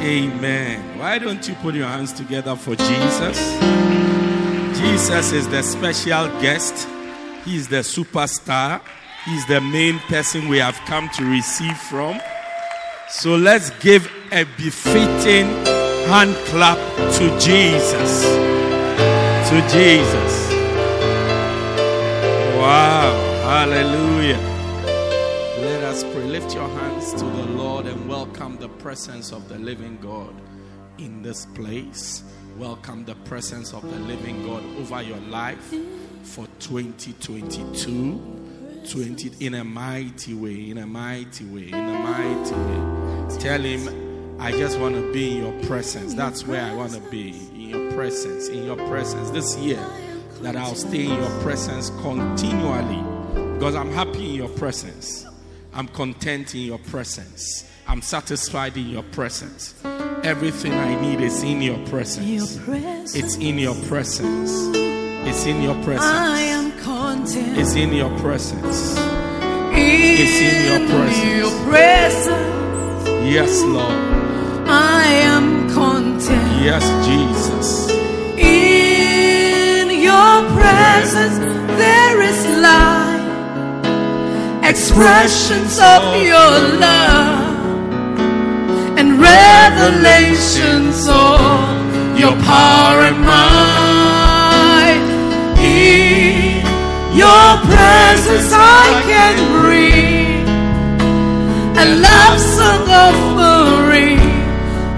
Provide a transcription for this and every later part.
Amen. Why don't you put your hands together for Jesus? Jesus is the special guest, He's the superstar, He's the main person we have come to receive from. So let's give a befitting hand clap to Jesus. To Jesus. Wow. Hallelujah Let us pray. Lift your hands to the Lord presence of the living God in this place. Welcome the presence of the living God over your life for 2022. 20 in a mighty way, in a mighty way, in a mighty way. Tell him, I just want to be in your presence. That's where I want to be. In your presence, in your presence. This year, that I'll stay in your presence continually because I'm happy in your presence. I'm content in your presence. I'm satisfied in your presence. Everything I need is in your presence. It's in your presence. It's in your presence. I am content. It's in your presence. It's in your presence. Your presence. Yes, Lord. I am content. Yes, Jesus. In your presence there is life expressions of your love revelations of your power and might. In your presence, I can breathe a love song offering.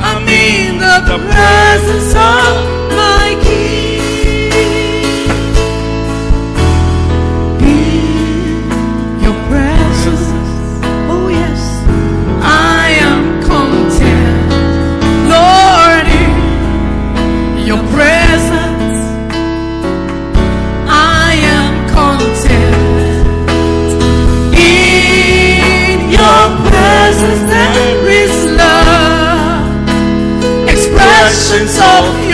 I'm in the, the presence of of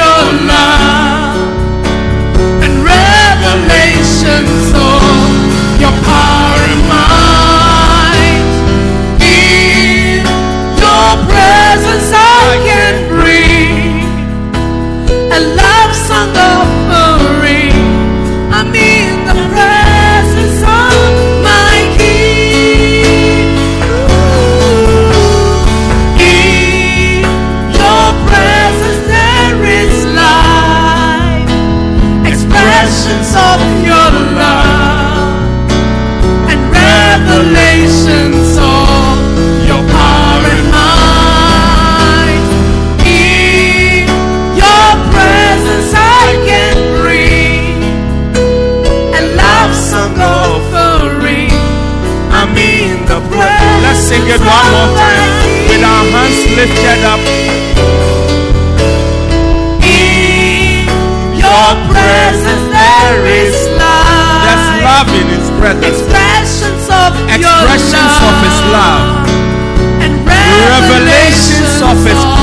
sing it one more time with our hands lifted up. In your presence, there is life. There's love in His presence, Expressions of expressions of His love, and revelations of His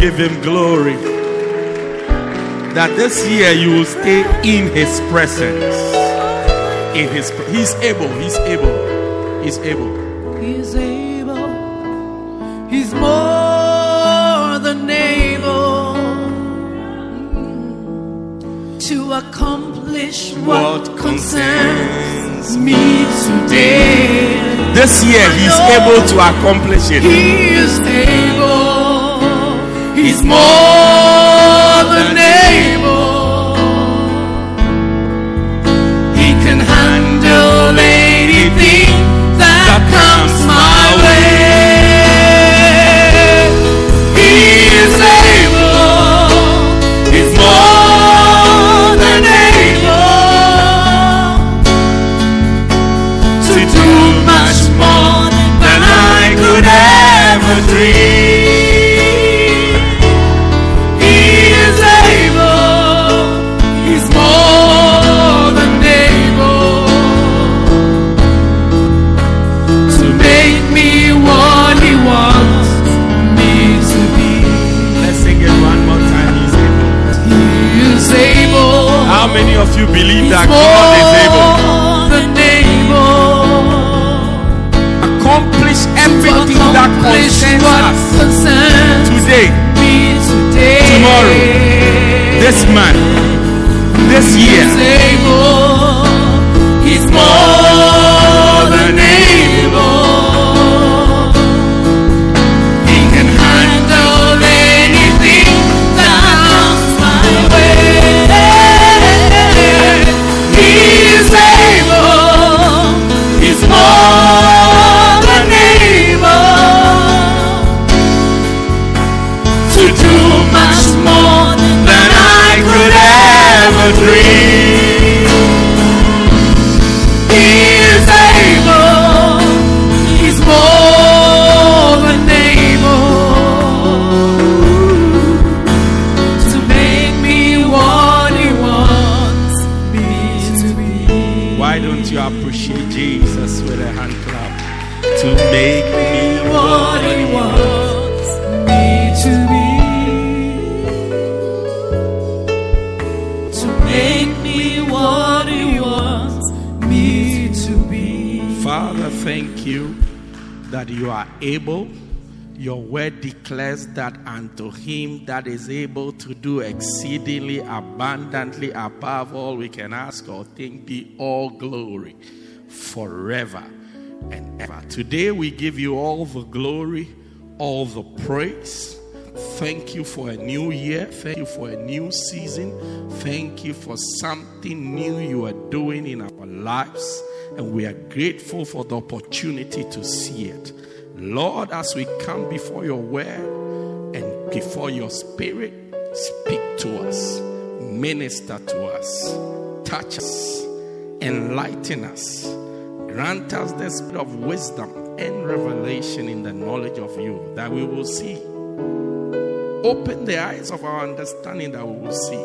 give him glory. That this year you will stay in his presence. In his he's able, he's able, he's able. He's able. He's more than able to accomplish what, What concerns me today. This year he's able to accomplish it. He is able. He's more unto him that is able to do exceedingly abundantly above all we can ask or think be all glory forever and ever. Today we give you all the glory, all the praise. Thank you for a new year. Thank you for a new season. Thank you for something new you are doing in our lives. And we are grateful for the opportunity to see it. Lord, as we come before your word and before your spirit, speak to us, minister to us, touch us, enlighten us, grant us the spirit of wisdom and revelation in the knowledge of you that we will see. Open the eyes of our understanding that we will see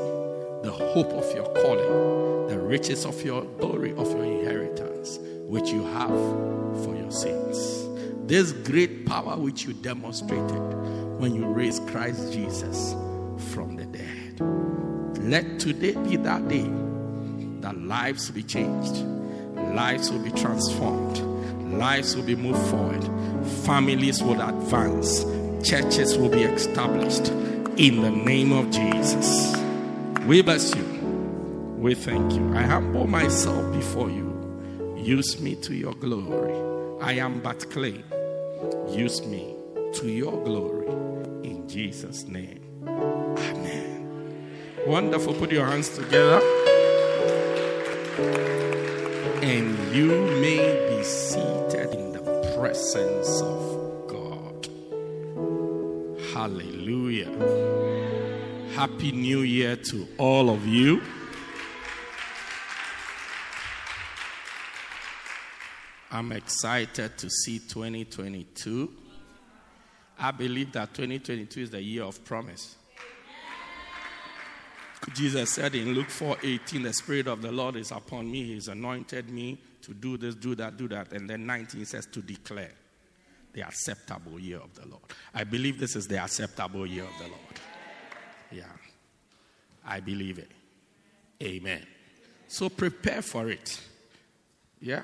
the hope of your calling, the riches of your glory, of your inheritance, which you have for your saints. This great power which you demonstrated when you raise Christ Jesus from the dead. Let today be that day that lives will be changed, lives will be transformed, lives will be moved forward, families will advance, churches will be established in the name of Jesus. We bless you. We thank you. I humble myself before you. Use me to your glory. I am but clay. Use me to your glory. In Jesus' name. Amen. Wonderful. Put your hands together. And you may be seated in the presence of God. Hallelujah. Happy New Year to all of you. I'm excited to see 2022. I believe that 2022 is the year of promise. Jesus said in Luke 4:18, the Spirit of the Lord is upon me. He's anointed me to do this, do that, do that. And then 19 says to declare. the acceptable year of the Lord. I believe this is the acceptable year of the Lord. Yeah. I believe it. Amen. So prepare for it. Yeah.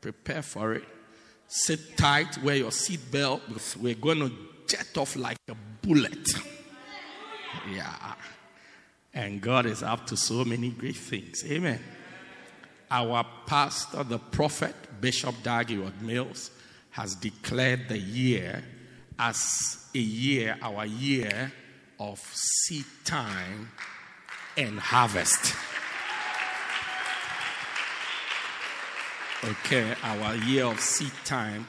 Prepare for it. Sit tight, wear your seatbelt because we're going to jet off like a bullet. Yeah. And God is up to so many great things. Amen. Our pastor, the prophet, Bishop Dag Heward-Mills, has declared the year as a year, our year of seed time and harvest. Okay, our year of seed time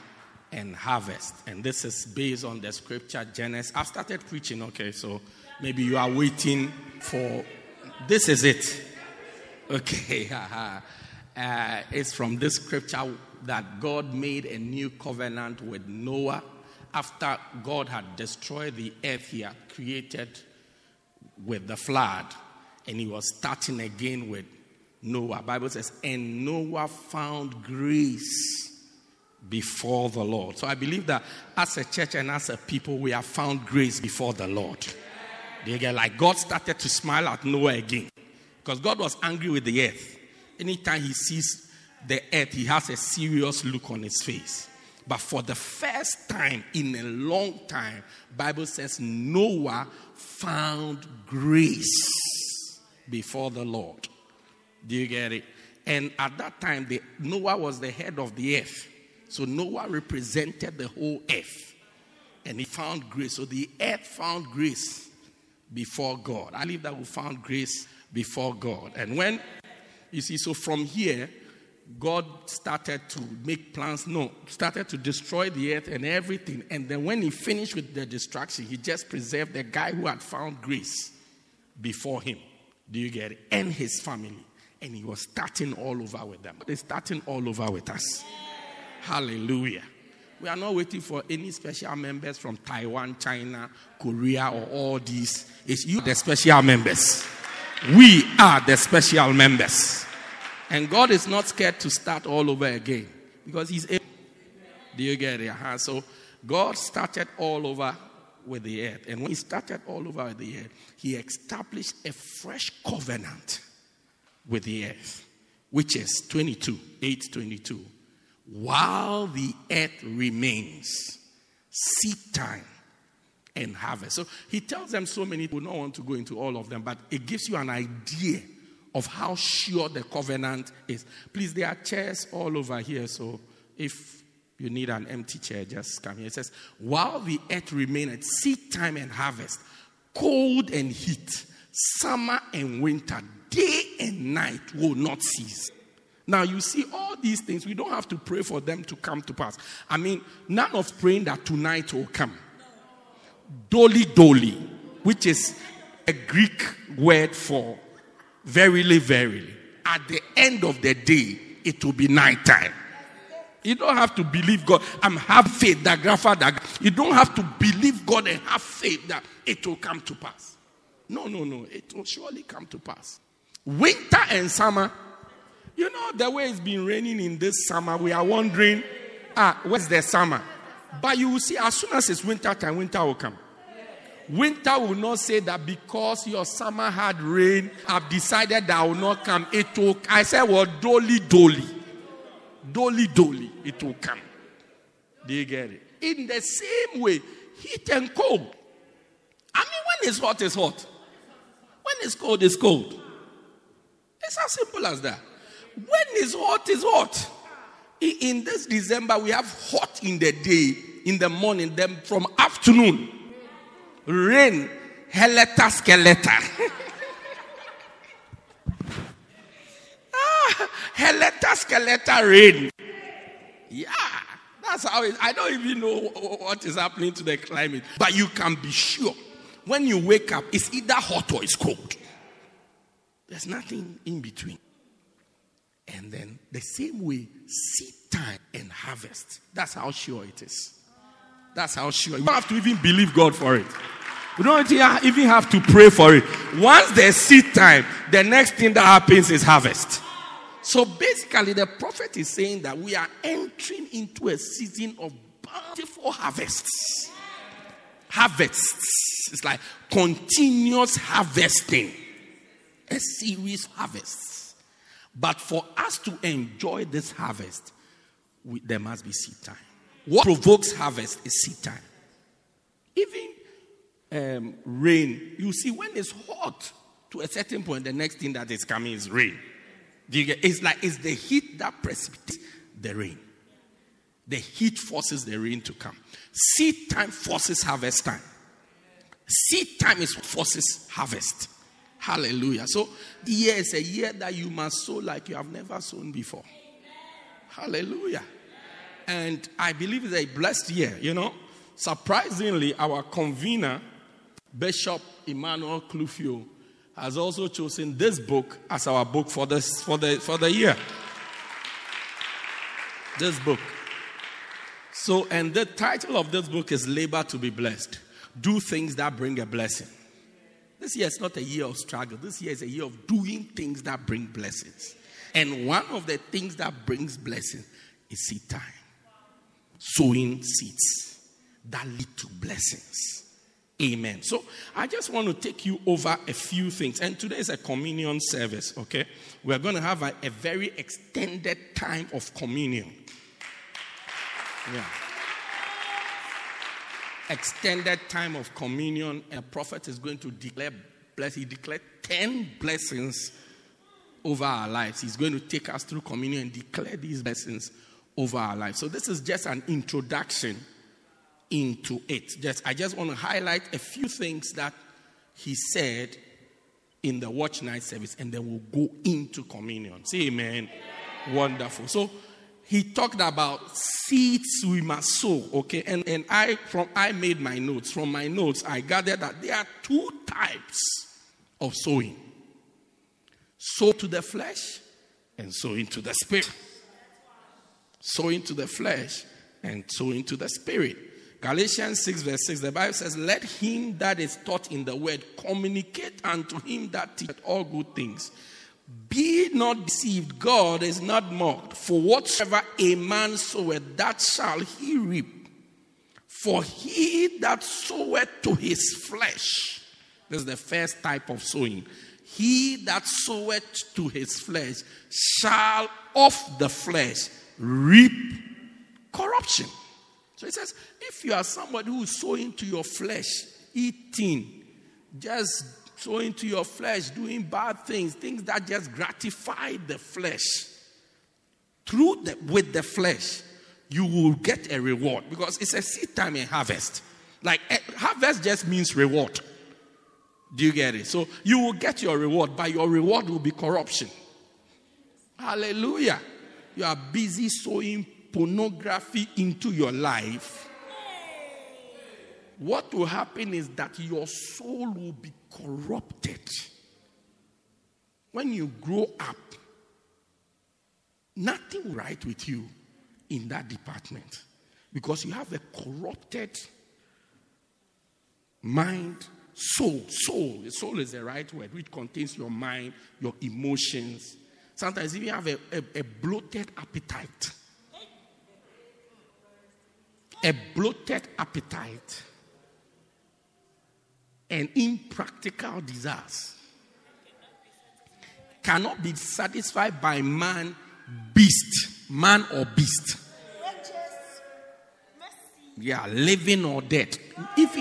and harvest. And this is based on the scripture Genesis. I've started preaching, okay, so maybe you are waiting for this is it. Okay, uh, it's from this scripture that God made a new covenant with Noah after God had destroyed the earth he had created with the flood, and he was starting again with Noah. Bible says, and Noah found grace before the Lord. So I believe that as a church and as a people, we have found grace before the Lord. They get like God started to smile at Noah again. Because God was angry with the earth. Anytime he sees the earth, he has a serious look on his face. But for the first time in a long time, Bible says Noah found grace before the Lord. Do you get it? And at that time, the, Noah was the head of the earth. So Noah represented the whole earth. And he found grace. So the earth found grace before God. I believe that we found grace before God. And when, you see, so from here, God started to make plans, no, started to destroy the earth and everything. And then when he finished with the destruction, he just preserved the guy who had found grace before him. Do you get it? And his family. And he was starting all over with them. They're starting all over with us. Hallelujah. We are not waiting for any special members from Taiwan, China, Korea, or all these. It's you, the special members. We are the special members. And God is not scared to start all over again because He's able. Do you get it? Uh-huh. So God started all over with the earth. And when He started all over with the earth, He established a fresh covenant with the earth, which is 22, 8 22. While the earth remains, seed time and harvest. So he tells them so many, we don't want to go into all of them, but it gives you an idea of how sure the covenant is. Please, there are chairs all over here, so if you need an empty chair, just come here. It says, While the earth remaineth, seed time and harvest, cold and heat, summer and winter, day and night will not cease. Now, you see, all these things, we don't have to pray for them to come to pass. I mean, none of praying that tonight will come. Doli doli, which is a Greek word for verily, verily. At the end of the day, it will be night time. You don't have to believe God. I'm have faith that grandfather. You don't have to believe God and have faith that it will come to pass. No, no, no. It will surely come to pass. Winter and summer. You know the way it's been raining in this summer. We are wondering, ah, where's the summer? But you will see, as soon as it's winter time, winter will come. Winter will not say that because your summer had rain, I've decided that I will not come. It will. I said, well, dolly, dolly, dolly, dolly. It will come. Do you get it? In the same way, heat and cold. I mean, when it's hot, it's hot. When it's cold, it's cold. It's as simple as that. When it's hot, it's hot. In this December, we have hot in the day, in the morning, then from afternoon, rain, heleta skeleta. ah, heleta skeleta rain. Yeah, that's how it, I don't even know what is happening to the climate, but you can be sure when you wake up, it's either hot or it's cold. There's nothing in between. And then the same way, seed time and harvest. That's how sure it is. That's how sure. You don't have to even believe God for it. You don't even have to pray for it. Once there's seed time, the next thing that happens is harvest. So basically, the prophet is saying that we are entering into a season of bountiful harvests. Harvests. It's like continuous harvesting, a series of harvests. But for us to enjoy this harvest, we, there must be seed time. What provokes harvest is seed time. Even um, rain, you see, when it's hot to a certain point, the next thing that is coming is rain. It's like it's the heat that precipitates the rain. The heat forces the rain to come. Seed time forces harvest time. Seed time is forces harvest. Hallelujah. So the year is a year that you must sow like you have never sown before. Hallelujah. And I believe it's a blessed year, you know. Surprisingly, our convener, Bishop Emmanuel Clufio, has also chosen this book as our book for this for the for the year. This book. So, and the title of this book is Labor to be Blessed. Do things that bring a blessing. This year is not a year of struggle. This year is a year of doing things that bring blessings. And one of the things that brings blessing is seed time. Sowing seeds that lead to blessings. Amen. So I just want to take you over a few things. And today is a communion service, okay? We're going to have a, a very extended time of communion. Yeah. Extended time of communion. A prophet is going to declare bless. He declared 10 blessings over our lives. He's going to take us through communion and declare these blessings over our lives. So this is just an introduction into it. Just I just want to highlight a few things that he said in the watch night service, and then we'll go into communion. Say amen. amen. Wonderful. So he talked about seeds we must sow. Okay, and, and I from I made my notes. From my notes, I gathered that there are two types of sowing. Sow to the flesh and sow into the spirit. Sow into the flesh and sow into the spirit. Galatians 6, verse 6, the Bible says, Let him that is taught in the word communicate unto him that teacheth all good things. Be not deceived, God is not mocked. For whatsoever a man soweth, that shall he reap. For he that soweth to his flesh, this is the first type of sowing. He that soweth to his flesh shall of the flesh reap corruption. So he says, if you are somebody who is sowing to your flesh, eating, just sowing to your flesh, doing bad things, things that just gratify the flesh, through the, with the flesh, you will get a reward because it's a seed time and harvest. Like eh, harvest just means reward. Do you get it? So you will get your reward, but your reward will be corruption. Hallelujah. You are busy sowing pornography into your life, what will happen is that your soul will be corrupted. When you grow up, nothing right with you in that department because you have a corrupted mind, soul. Soul. The soul is the right word, which contains your mind, your emotions. Sometimes even have a, a, a bloated appetite a bloated appetite, and impractical desires cannot be satisfied by man, beast, man or beast. Yeah, living or dead. If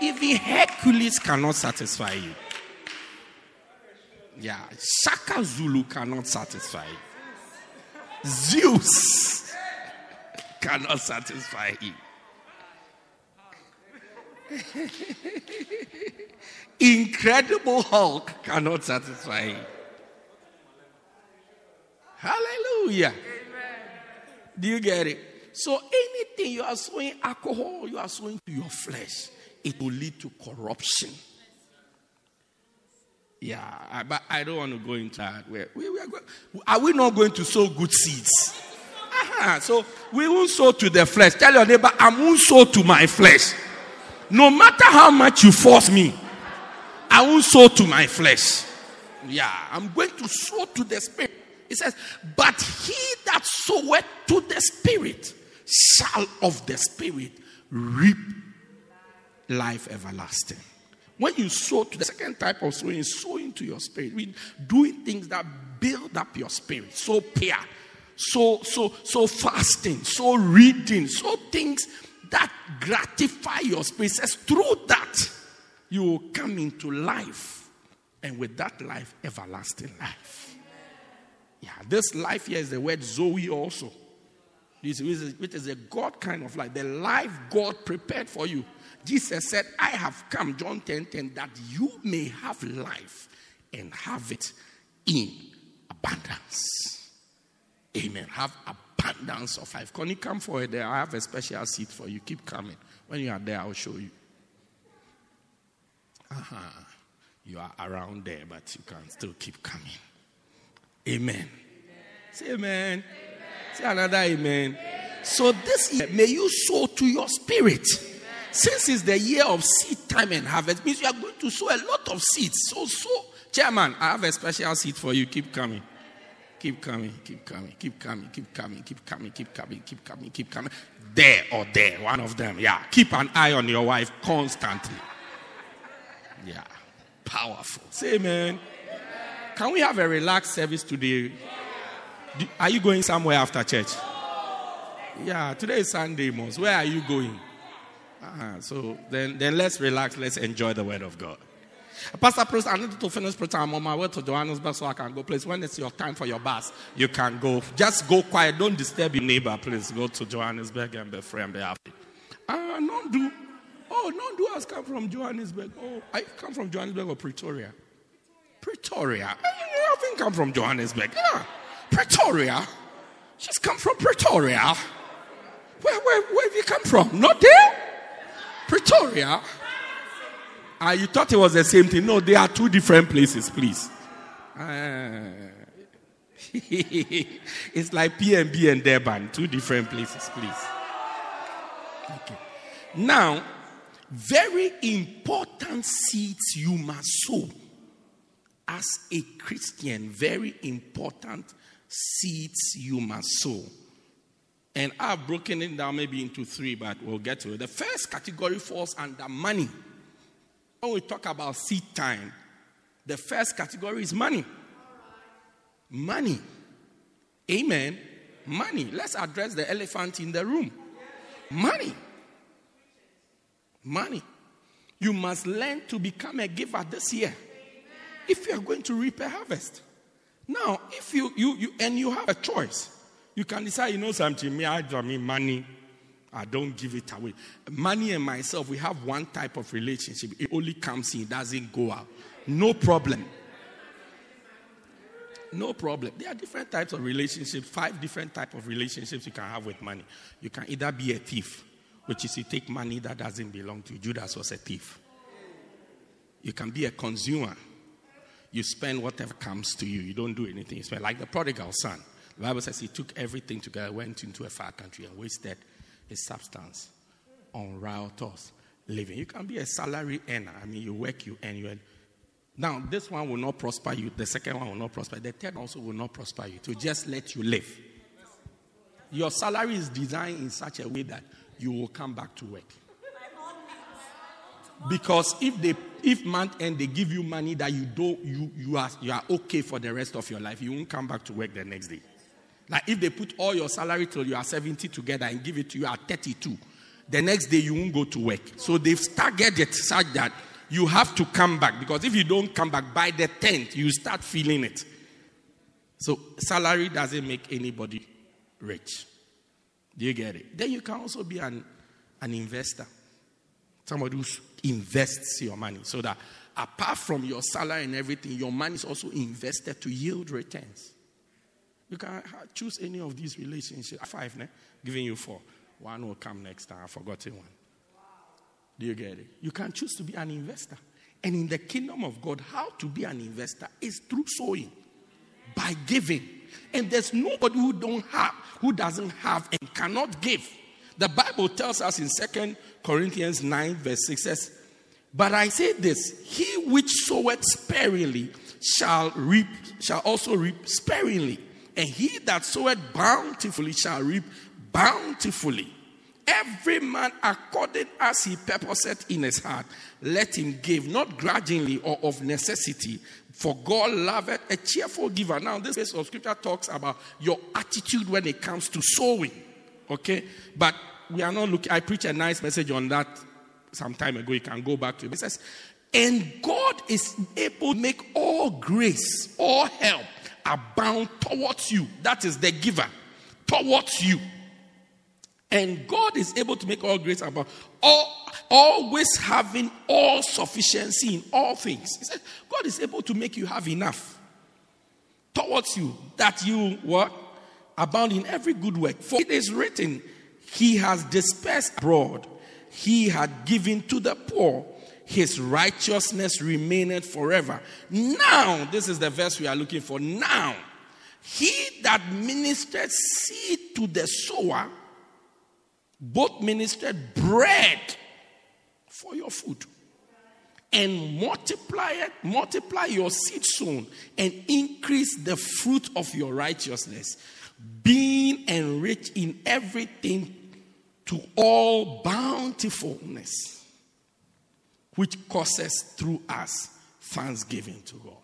even Hercules cannot satisfy you. Yeah, Shaka Zulu cannot satisfy you. Zeus cannot satisfy you. Incredible Hulk cannot satisfy Hallelujah. Amen. Do you get it? So anything you are sowing alcohol, you are sowing to your flesh, it will lead to corruption. Yeah, but I don't want to go into that. we we are, going, are we not going to sow good seeds? Uh-huh. So we won't sow to the flesh. Tell your neighbor, I won't sow to my flesh. No matter how much you force me, I won't sow to my flesh. Yeah, I'm going to sow to the spirit. It says, But he that soweth to the spirit shall of the Spirit reap life everlasting. When you sow to the second type of sowing, sow into your spirit, doing things that build up your spirit. So prayer, so so so fasting, so reading, so things that gratify your spirit. Says through that you will come into life, and with that life, everlasting life. Yeah, this life here is the word Zoe also. This is, which is a God kind of life, the life God prepared for you. Jesus said, I have come, John 10 10, that you may have life and have it in abundance. Amen. Have abundance of life. Can you come forward there? I have a special seat for you. Keep coming. When you are there, I'll show you. Uh-huh. You are around there, but you can still keep coming. Amen. amen. Say amen. amen. Say another amen. amen. So this year, may you sow to your spirit. Since it's the year of seed time and harvest, means you are going to sow a lot of seeds. So, so, chairman, I have a special seed for you. Keep coming. Keep coming, keep coming, keep coming, keep coming, keep coming, keep coming, keep coming, keep coming. There or there, one of them. Yeah. Keep an eye on your wife constantly. Yeah. Powerful. Say amen. Can we have a relaxed service today? Are you going somewhere after church? Yeah, today is Sunday, Mos. Where are you going? Uh-huh. So then, then let's relax. Let's enjoy the word of God. Pastor Bruce, I need to finish preaching. I'm on my way to Johannesburg so I can go. Please, when it's your time for your bus, you can go. Just go quiet. Don't disturb your neighbor. Please go to Johannesburg and be free and be happy. Ah, uh, non do. Oh, non do has come from Johannesburg. Oh, I come from Johannesburg or Pretoria. Pretoria. I haven't come from Johannesburg. Yeah. Pretoria. She's come from Pretoria. Where, where, where have you come from? Not there? Pretoria. Ah, you thought it was the same thing. No, they are two different places, please. Ah. it's like PMB and Durban, two different places, please. Okay. Now, very important seeds you must sow as a Christian. Very important seeds you must sow. And I've broken it down maybe into three, but we'll get to it. The first category falls under money. When we talk about seed time, the first category is money. Money. Amen. Money. Let's address the elephant in the room. Money. Money. You must learn to become a giver this year if you are going to reap a harvest. Now, if you, you, you and you have a choice, you can decide, you know something, me, I draw me money. I don't give it away. Money and myself, we have one type of relationship. It only comes in, it doesn't go out. No problem. No problem. There are different types of relationships, five different types of relationships you can have with money. You can either be a thief, which is you take money that doesn't belong to you. Judas was a thief. You can be a consumer. You spend whatever comes to you. You don't do anything. You spend like the prodigal son. The Bible says he took everything together, went into a far country, and wasted his substance on riotous living. You can be a salary earner. I mean, you work, you earn, you earn. Now, this one will not prosper you. The second one will not prosper. The third also will not prosper you. To just let you live. Your salary is designed in such a way that you will come back to work. Because if they if month end they give you money that you don't you you are you are okay for the rest of your life, you won't come back to work the next day. Like if they put all your salary till you are 70 together and give it to you at 32, the next day you won't go to work. So they've staggered it such that you have to come back because if you don't come back by the 10th, you start feeling it. So salary doesn't make anybody rich. Do you get it? Then you can also be an, an investor. Somebody who invests your money so that apart from your salary and everything, your money is also invested to yield returns. You can choose any of these relationships. Five, ne? giving you four. One will come next time. I've forgotten one. Do you get it? You can choose to be an investor. And in the kingdom of God, how to be an investor is through sowing, by giving. And there's nobody who don't have, who doesn't have and cannot give. The Bible tells us in Second Corinthians 9, verse 6 says, But I say this, he which soweth sparingly shall reap, shall also reap sparingly. And he that soweth bountifully shall reap bountifully. Every man according as he purposeth in his heart, let him give, not grudgingly or of necessity, for God loveth a cheerful giver. Now, this piece of scripture talks about your attitude when it comes to sowing. Okay? But we are not looking, I preached a nice message on that some time ago. You can go back to it. It says, and God is able to make all grace, all help abound towards you. That is the giver, towards you. And God is able to make all grace abound, all, always having all sufficiency in all things. He said, God is able to make you have enough towards you that you what? Abound in every good work. For it is written, He has dispersed abroad, He had given to the poor his righteousness remaineth forever. Now, this is the verse we are looking for. Now, he that ministered seed to the sower, both ministered bread for your food and multiply it, multiply your seed sown and increase the fruit of your righteousness, being enriched in everything to all bountifulness which causes through us thanksgiving to God.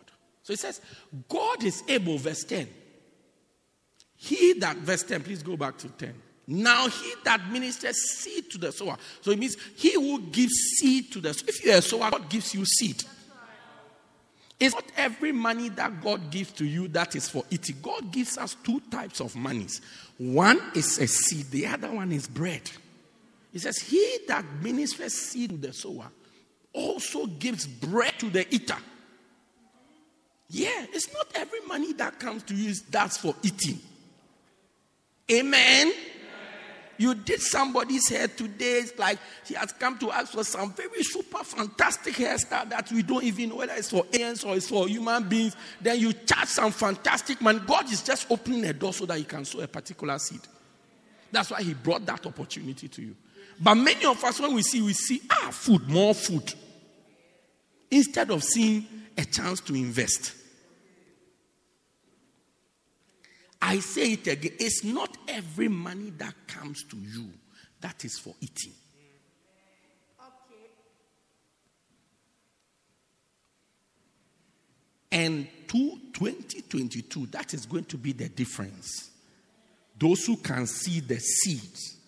So it says, God is able, verse 10. He that, verse 10, please go back to 10. Now he that ministers seed to the sower. So it means he who gives seed to the sower. If you're a sower, God gives you seed. It's not every money that God gives to you that is for eating. God gives us two types of monies. One is a seed, the other one is bread. He says, He that ministers seed to the sower also gives bread to the eater. Yeah, it's not every money that comes to you that's for eating. Amen. You did somebody's hair today. It's like he has come to ask for some very super fantastic hairstyle that we don't even know whether it's for aliens or it's for human beings. Then you charge some fantastic man. God is just opening a door so that you can sow a particular seed. That's why he brought that opportunity to you. But many of us, when we see, we see, ah, food, more food instead of seeing a chance to invest. I say it again it's not every money that comes to you that is for eating. And to 2022, that is going to be the difference. Those who can see the seeds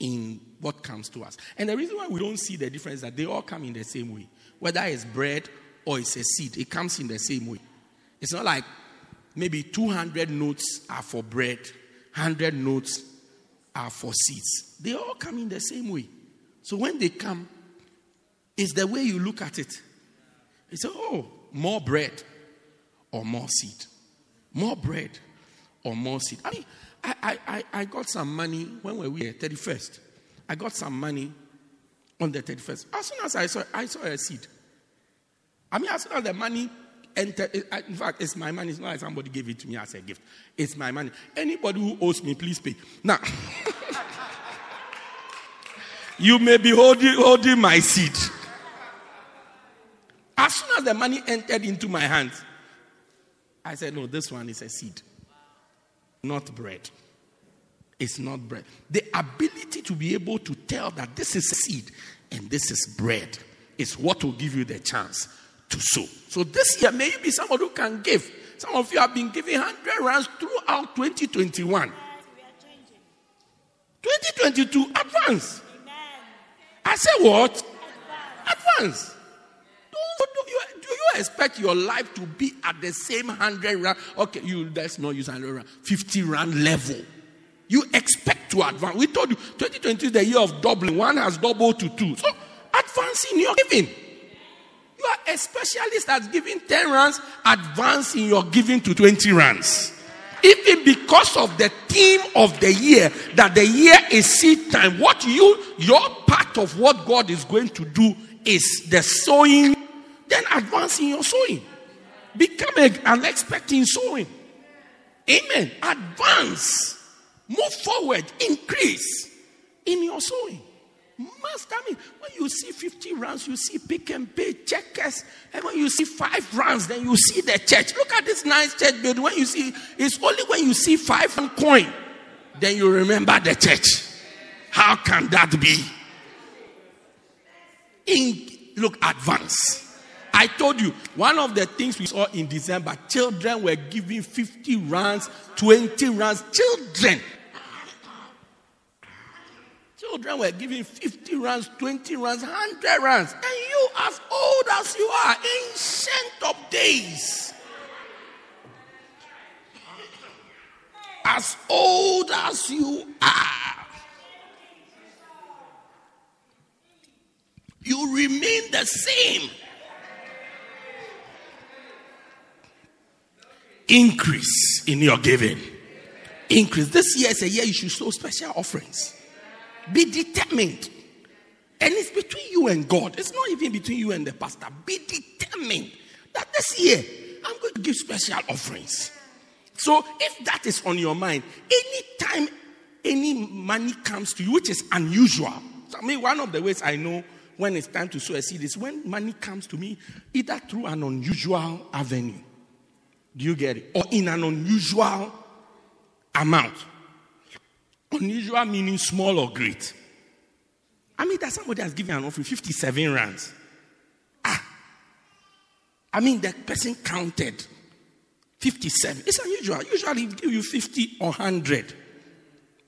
in what comes to us. And the reason why we don't see the difference is that they all come in the same way whether it's bread or it's a seed, it comes in the same way. It's not like maybe 200 notes are for bread, 100 notes are for seeds. They all come in the same way. So when they come, it's the way you look at it. It's oh, more bread or more seed. More bread or more seed. I mean, I, I, I got some money when we were here, 31st. I got some money on the 31st. As soon as I saw, I saw a seed. I mean, as soon as the money entered, in fact, it's my money. It's not like somebody gave it to me as a gift. It's my money. Anybody who owes me, please pay. Now, you may be holding, holding my seed. As soon as the money entered into my hands, I said, No, this one is a seed, not bread. It's not bread. The ability to be able to tell that this is seed and this is bread is what will give you the chance to sow. So this year, may you be somebody who can give. Some of you have been giving 100 rands throughout 2021. 2022, advance. I say what? Advance. Don't, do, you, do you expect your life to be at the same 100 rand? Okay, you let's not use 100 rand, 50 rand level. You expect to advance. We told you 2020 is the year of doubling. One has doubled to two. So advance in your giving. You are a specialist at giving 10 rands, advance in your giving to 20 rands. Even because of the theme of the year, that the year is seed time, what you, your part of what God is going to do is the sowing, then advance in your sowing. Become a, an expert in sowing. Amen. Advance. Move forward, increase in your sowing. Master, I mean, when you see 50 rounds, you see Pick n Pay checkers. And when you see five rounds, then you see the church. Look at this nice church building. When you see, it's only when you see five and coin then you remember the church. How can that be? In look, advance. I told you, one of the things we saw in December, children were giving 50 rands, 20 rands. Children. Children were giving 50 rands, 20 rands, 100 rands. And you, as old as you are, ancient of days. As old as you are. You remain the same. Increase in your giving. Increase. This year is a year you should sow special offerings. Be determined. And it's between you and God. It's not even between you and the pastor. Be determined that this year I'm going to give special offerings. So if that is on your mind, anytime any money comes to you, which is unusual. So, I mean, one of the ways I know when it's time to sow a seed is when money comes to me, either through an unusual avenue. Do you get it? Or in an unusual amount. Unusual meaning small or great. I mean, that somebody has given an offering 57 rands. Ah. I mean, that person counted 57. It's unusual. Usually, give you 50 or 100.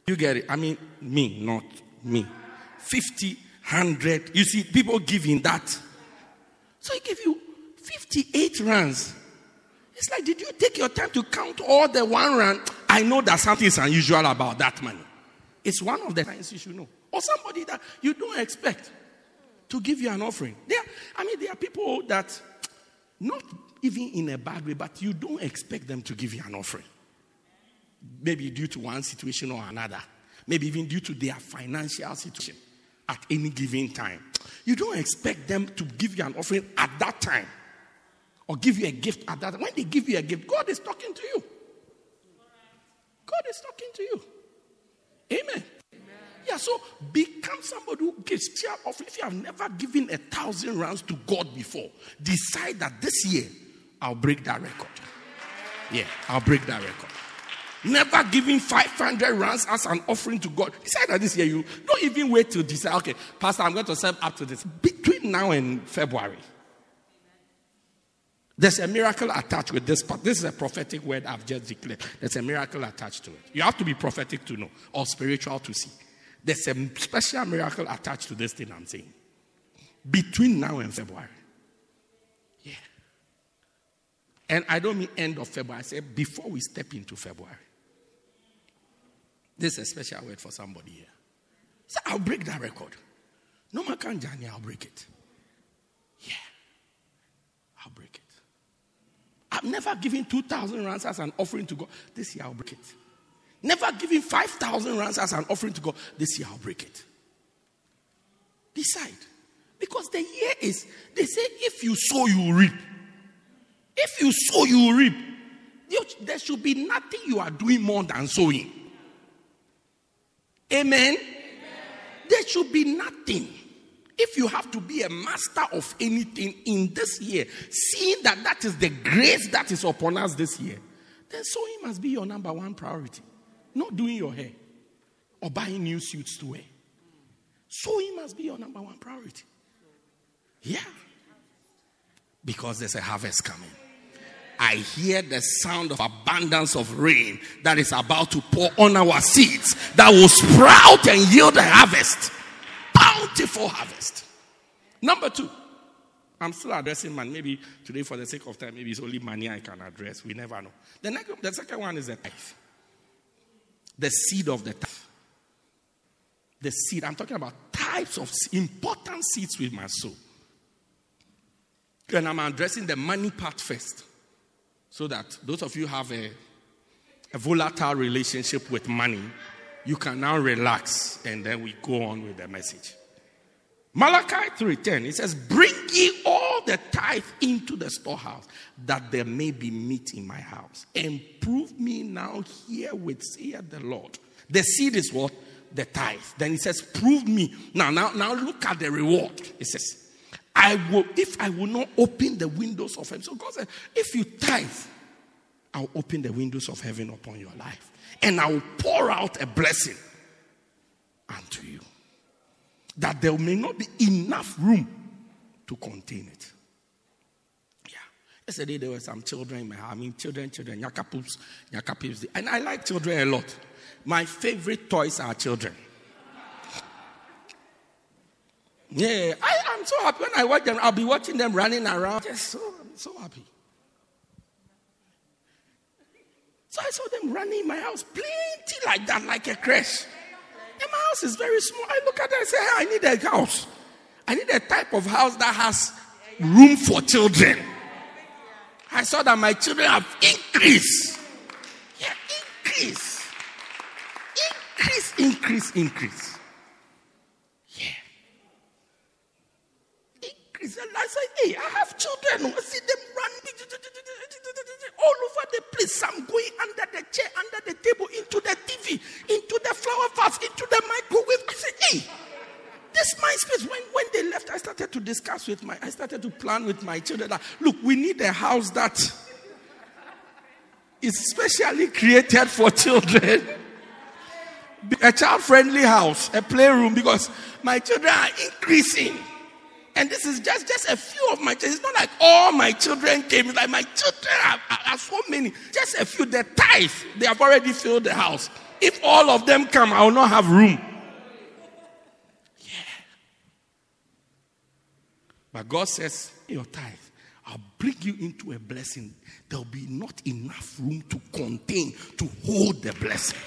You get it? I mean, me, not me. 50, 100. You see, people giving that. So he gave you 58 rands. It's like, did you take your time to count all the one rand? I know that something is unusual about that money. It's one of the things you should know. Or somebody that you don't expect to give you an offering. There, I mean, there are people that, not even in a bad way, but you don't expect them to give you an offering. Maybe due to one situation or another. Maybe even due to their financial situation at any given time. You don't expect them to give you an offering at that time or give you a gift at that. When they give you a gift, God is talking to you. God is talking to you. Amen. Yeah, so become somebody who gives. If you have never given a thousand rounds to God before, decide that this year I'll break that record. Yeah, I'll break that record. Never giving 500 rounds as an offering to God. Decide that this year you don't even wait to decide, okay, Pastor, I'm going to serve up to this. Between now and February, there's a miracle attached with this part. This is a prophetic word I've just declared. There's a miracle attached to it. You have to be prophetic to know or spiritual to see. There's a special miracle attached to this thing I'm saying. Between now and February. Yeah. And I don't mean end of February. I say before we step into February. This is a special word for somebody here. So I'll break that record. No man can I'll break it. Yeah. I'll break it. I've never given 2,000 rands as an offering to God. This year I'll break it. Never given 5,000 rands as an offering to God. This year I'll break it. Decide. Because the year is, they say, if you sow, you reap. If you sow, you reap. There should be nothing you are doing more than sowing. Amen? Amen. There should be nothing. If you have to be a master of anything in this year, seeing that that is the grace that is upon us this year, then sowing must be your number one priority. Not doing your hair or buying new suits to wear. Sowing must be your number one priority. Yeah. Because there's a harvest coming. I hear the sound of abundance of rain that is about to pour on our seeds that will sprout and yield a harvest. Bountiful harvest. Number two, I'm still addressing man. Maybe today, for the sake of time, maybe it's only money I can address. We never know. The, next, the second one is the tithe. The seed of the tithe. The seed. I'm talking about types of important seeds with my soul. And I'm addressing the money part first. So that those of you have a, a volatile relationship with money, you can now relax and then we go on with the message. Malachi 3:10 it says, "Bring ye all the tithe into the storehouse, that there may be meat in my house, and prove me now herewith, saith the Lord." The seed is what the tithe. Then it says, "Prove me now." Now, now look at the reward. It says, "I will if I will not open the windows of heaven." So God said, "If you tithe, I'll open the windows of heaven upon your life and I will pour out a blessing unto you. That there may not be enough room to contain it. Yeah. Yesterday there were some children in my house. I mean, children, children, yakapoops, yakapoops. And I like children a lot. My favorite toys are children. Yeah, I, am so happy when I watch them. I'll be watching them running around. Just so, I'm so happy. So I saw them running in my house, plenty like that, like a crash. And my house is very small. I look at it and say, hey, I need a house. I need a type of house that has room for children. I saw that my children have increased. Yeah, increase. Increase, increase, increase. Yeah. Increase. And I said, hey, I have children. I see them running all over the place. Some going under the chair, under the table, into the TV, into the flower vase, into the microwave. I said, hey, this my space. When, when they left, I started to discuss with my, I started to plan with my children that, look, we need a house that is specially created for children. A child friendly house, a playroom, because my children are increasing. And this is just, just a few of my children. It's not like all my children came. It's like my children are, are, are so many. Just a few. The tithe, they have already filled the house. If all of them come, I will not have room. Yeah. But God says, your tithe, I'll bring you into a blessing. There'll be not enough room to contain, to hold the blessing.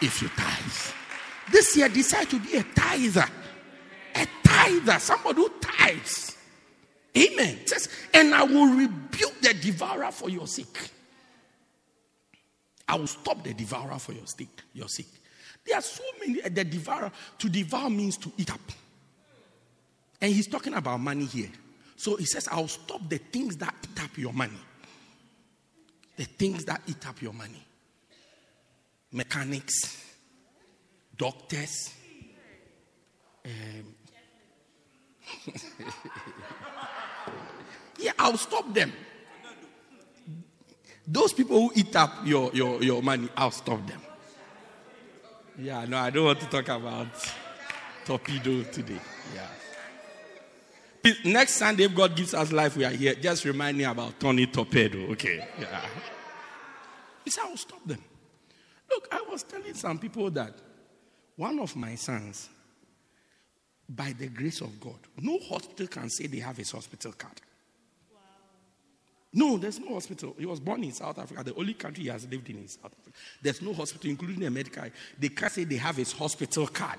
If you tithe. This year, decide to be a tither a tither, somebody who tithes. Amen. Says, and I will rebuke the devourer for your sake. I will stop the devourer for your sake. Your sake. There are so many. The devourer to devour means to eat up, and he's talking about money here. So he says, "I'll stop the things that eat up your money. The things that eat up your money. Mechanics, doctors, um, yeah, I'll stop them. Those people who eat up your, your, your money, I'll stop them. Yeah, no, I don't want to talk about torpedo today. Yeah. Next Sunday, if God gives us life, we are here. Just remind me about Tony Torpedo, okay? Yeah. He said, I'll stop them. Look, I was telling some people that one of my sons by the grace of God. No hospital can say they have his hospital card. No, there's no hospital. He was born in South Africa, the only country he has lived in is South Africa. There's no hospital, including a medical. They can't say they have his hospital card.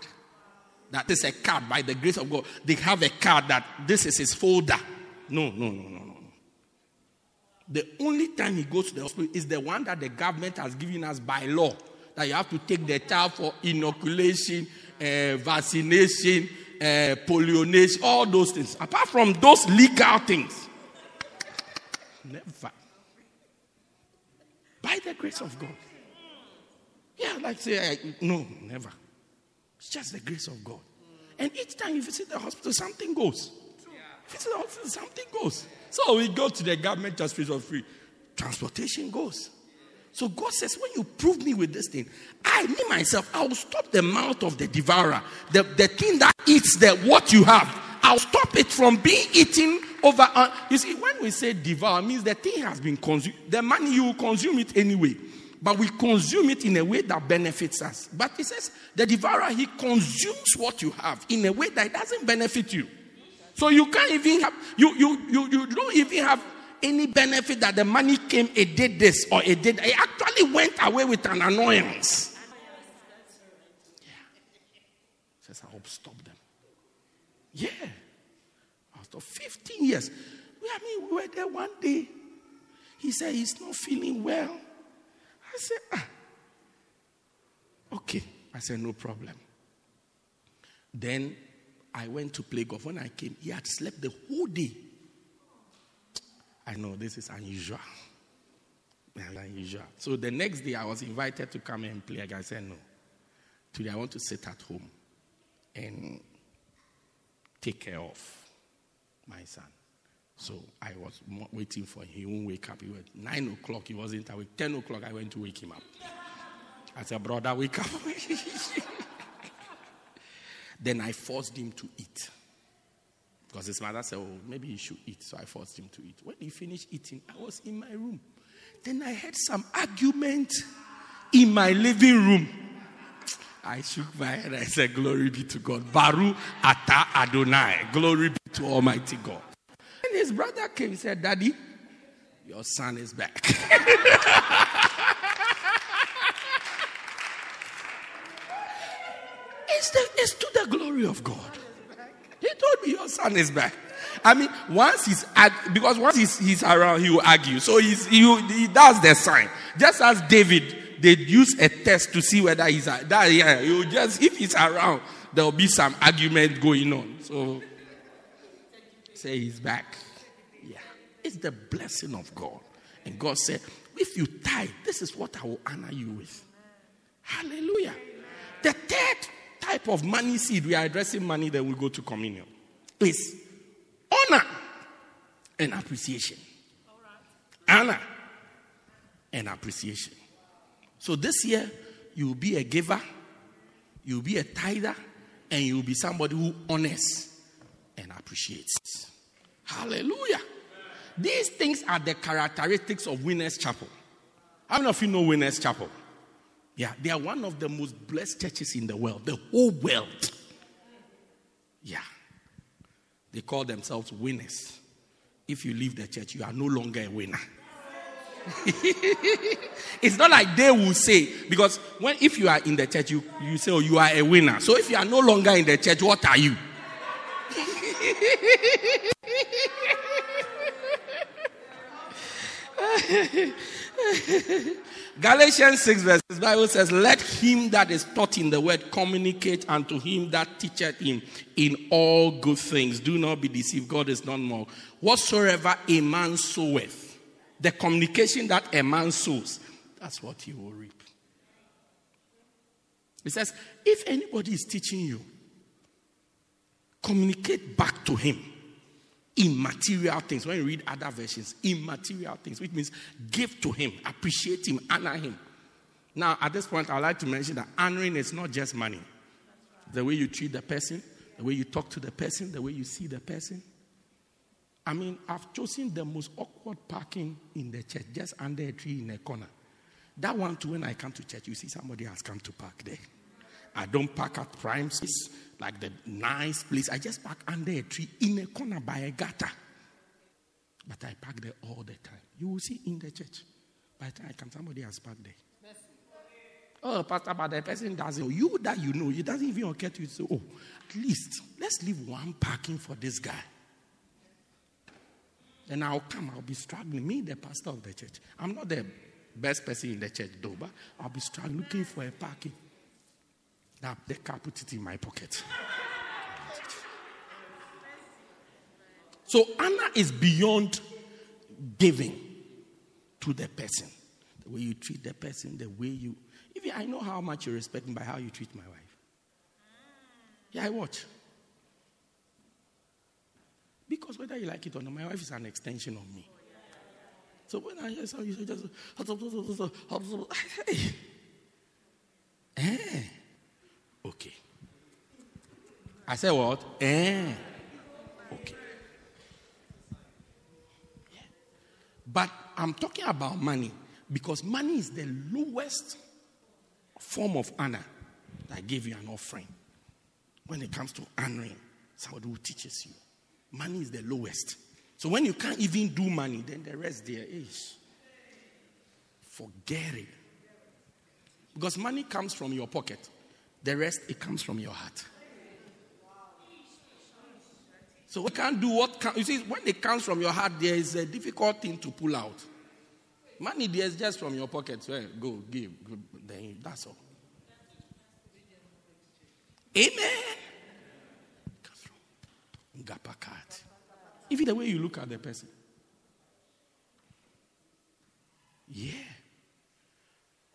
That is a card by the grace of God. They have a card that this is his folder. No, no, no, no, no. The only time he goes to the hospital is the one that the government has given us by law that you have to take the child for inoculation, uh, vaccination, uh, all those things. Apart from those legal things, never. By the grace of God. Yeah, like say, no, never. It's just the grace of God. And each time you visit the hospital, something goes. Visit the hospital, something goes. So we go to the government just for free. Transportation goes. So God says, when you prove me with this thing, I, me myself, I will stop the mouth of the devourer, the, the thing that eats the what you have. I'll stop it from being eaten over. Uh, you see, when we say devour, means the thing has been consumed. The money you will consume it anyway, but we consume it in a way that benefits us. But he says the devourer he consumes what you have in a way that doesn't benefit you. So you can't even have you you you, you don't even have any benefit that the money came, it did this or it did. It actually went away with an annoyance. Yeah. Says, I hope stop them. Yeah. After 15 years. I mean, we were there one day. He said he's not feeling well. I said, ah. Okay. I said, no problem. Then I went to play golf. When I came, he had slept the whole day. I know this is unusual. Unusual. So the next day, I was invited to come and play. I said, No. Today, I want to sit at home and take care of my son. So I was waiting for him. He won't wake up. He was nine o'clock. He wasn't awake. Ten o'clock. I went to wake him up. I said, "Brother, wake up." then I forced him to eat because his mother said, "Oh, maybe he should eat." So I forced him to eat. When he finished eating, I was in my room. Then I heard some argument in my living room. I shook my head. I said, Glory be to God. Baruch Atah Adonai. Glory be to Almighty God. And his brother came and said, Daddy, your son is back. it's, the, it's to the glory of God. Me, Your son is back. I mean, once he's at because once he's, he's around, he will argue. So he's, he, he does the sign. Just as David they use a test to see whether he's that yeah, you just if he's around, there will be some argument going on. So say he's back. Yeah. It's the blessing of God. And God said, if you tithe, this is what I will honor you with. Hallelujah. The third type of money seed, we are addressing money, then we go to communion, is honor and appreciation. Honor and appreciation. So this year, you'll be a giver, you'll be a tither, and you'll be somebody who honors and appreciates. Hallelujah. These things are the characteristics of Winners Chapel. How many of you know Winners Chapel? Yeah, they are one of the most blessed churches in the world, the whole world. Yeah. They call themselves winners. If you leave the church, you are no longer a winner. it's not like they will say because when if you are in the church you, you say oh you are a winner so if you are no longer in the church what are you Galatians 6 verses Bible says, Let him that is taught in the word communicate unto him that teacheth him in all good things. Do not be deceived. God is not more. Whatsoever a man soweth, the communication that a man sows, that's what he will reap. He says, if anybody is teaching you, communicate back to him immaterial things. When you read other versions, immaterial things, which means give to him, appreciate him, honor him. Now, at this point, I'd like to mention that honoring is not just money. The way you treat the person, the way you talk to the person, the way you see the person, I mean, I've chosen the most awkward parking in the church, just under a tree in a corner. That one, too, when I come to church, you see somebody has come to park there. I don't park at prime space, like the nice place. I just park under a tree in a corner by a gutter. But I park there all the time. You will see in the church. By the time I come, somebody has parked there. Oh, Pastor, but the person doesn't. You that you know, it doesn't even occur to you say, oh, at least let's leave one parking for this guy. Then I'll come, I'll be struggling. Me, the pastor of the church. I'm not the best person in the church, though, but I'll be struggling looking for a parking. Now, the car put it in my pocket. So, honor is beyond giving to the person. The way you treat the person, the way you. Even I know how much you respect me by how you treat my wife. Yeah, I watch. Because whether you like it or not, my wife is an extension of me. So when I hear something, you just, hey, okay. I said what? Eh, okay. Yeah. But I'm talking about money because money is the lowest form of honor. I gave you an offering. When it comes to honoring somebody who teaches you. Money is the lowest. So when you can't even do money, then the rest there is. Forget it. Because money comes from your pocket. The rest, it comes from your heart. So we can't do what you see when it comes from your heart. There is a difficult thing to pull out. Money there is just from your pocket. Well, go give. Then that's all. Amen. Gapakat. Even the way you look at the person. Yeah.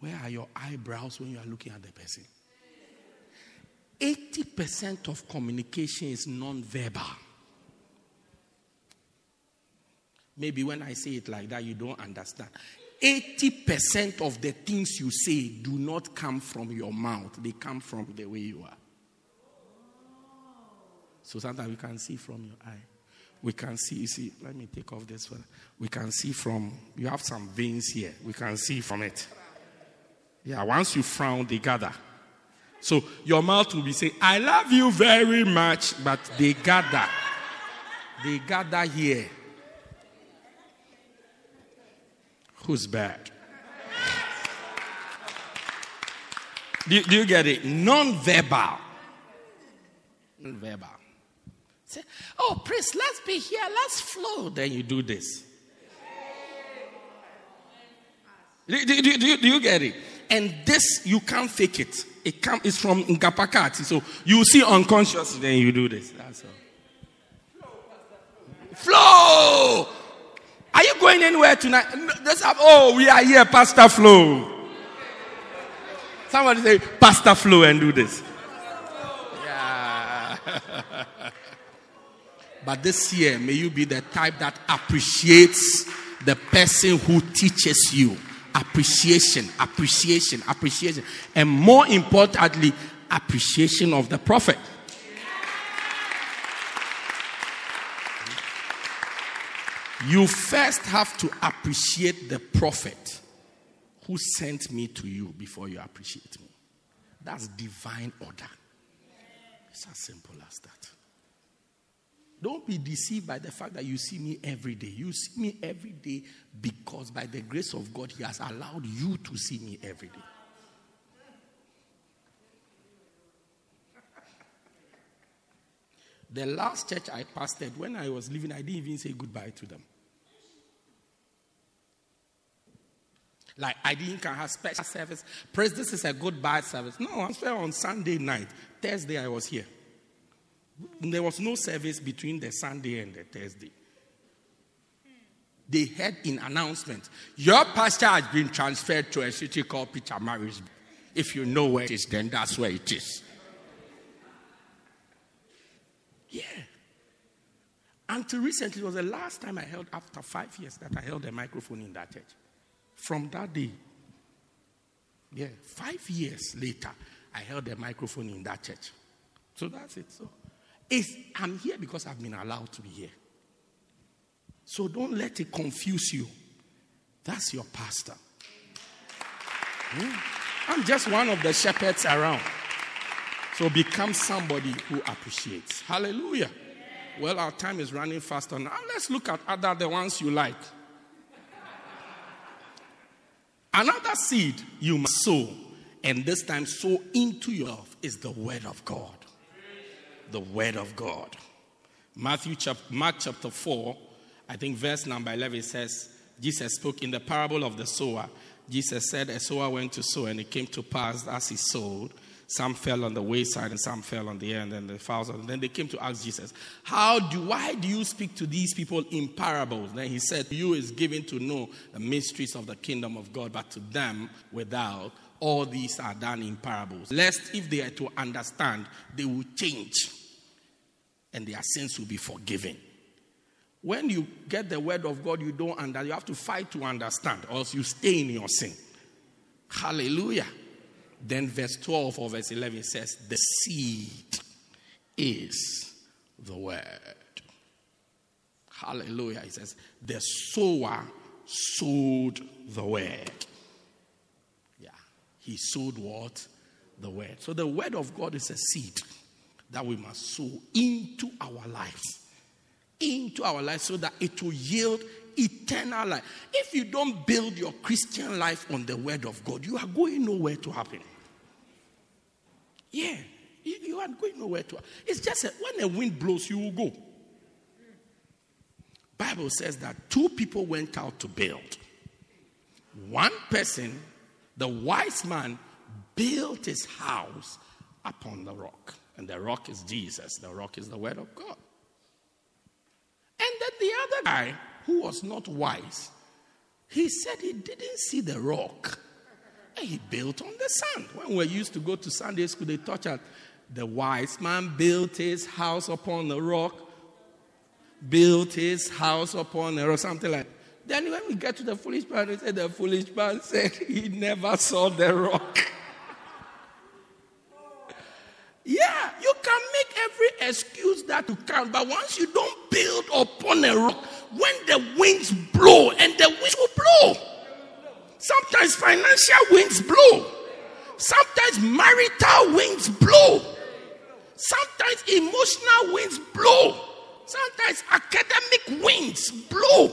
Where are your eyebrows when you are looking at the person? 80% of communication is non verbal. Maybe when I say it like that, you don't understand. 80% of the things you say do not come from your mouth, they come from the way you are. So sometimes we can see from your eye. We can see, you see, let me take off this one. We can see from, you have some veins here. We can see from it. Yeah, once you frown, they gather. So your mouth will be saying, I love you very much, but they gather. They gather here. Who's back? Do, do you get it? Non verbal. Non verbal. Say, oh, priest, let's be here, let's flow. Then you do this. Do, do, do, do, do you get it? And this, you can't fake it. It come, it's from Ngapakati. So you see unconscious, then you do this. That's all. Flow! Are you going anywhere tonight? Oh, we are here, Pastor Flow. Somebody say, Pastor Flow, and do this. Yeah. but this year, may you be the type that appreciates the person who teaches you appreciation, appreciation, appreciation, and more importantly, appreciation of the prophet. You first have to appreciate the prophet who sent me to you before you appreciate me. That's divine order. It's as simple as that. Don't be deceived by the fact that you see me every day. You see me every day because, by the grace of God, He has allowed you to see me every day. The last church I pastored, when I was leaving, I didn't even say goodbye to them. Like I didn't can have special service. Praise, this is a good goodbye service. No, I was on Sunday night. Thursday I was here. There was no service between the Sunday and the Thursday. They had in announcement, your pastor has been transferred to a city called Peter Maris. If you know where it is, then that's where it is. Yeah. Until recently, it was the last time I held, after five years, that I held a microphone in that church. From that day, yeah, five years later, I held a microphone in that church. So that's it. So it's, I'm here because I've been allowed to be here. So don't let it confuse you. That's your pastor. Hmm? I'm just one of the shepherds around. So become somebody who appreciates. Hallelujah. Well, our time is running faster now. Let's look at other the ones you like. Another seed you must sow, and this time sow into your life, is the word of God. The word of God. Matthew chapter, Mark chapter 4, I think verse number 11 says, Jesus spoke in the parable of the sower. Jesus said, A sower went to sow, and it came to pass as he sowed some fell on the wayside and some fell on the end and then the fowls. And then they came to ask Jesus, How do why do you speak to these people in parables? Then he said, You is given to know the mysteries of the kingdom of God, but to them without, all these are done in parables. Lest if they are to understand, they will change and their sins will be forgiven. When you get the word of God, you don't understand. You have to fight to understand, or else you stay in your sin. Hallelujah. Then verse 12 or verse 11 says, The seed is the word. Hallelujah. He says, The sower sowed the word. Yeah. He sowed what? The word. So the word of God is a seed that we must sow into our lives. Into our lives so that it will yield eternal life. If you don't build your Christian life on the word of God, you are going nowhere to happen. Yeah, you, you are going nowhere to. It's just a, when a wind blows, you will go. Bible says that two people went out to build. One person, the wise man, built his house upon the rock. And the rock is Jesus. The rock is the word of God. And then the other guy, who was not wise, he said he didn't see the rock. He built on the sand. When we used to go to Sunday school, they taught us the wise man built his house upon the rock. built his house upon a rock, something like that. Then when we get to the foolish man, they say the foolish man said he never saw the rock. yeah, you can make every excuse that you can, but once you don't build upon a rock, when the winds blow, and the winds will blow. Sometimes financial winds blow. Sometimes marital winds blow. Sometimes emotional winds blow. Sometimes academic winds blow.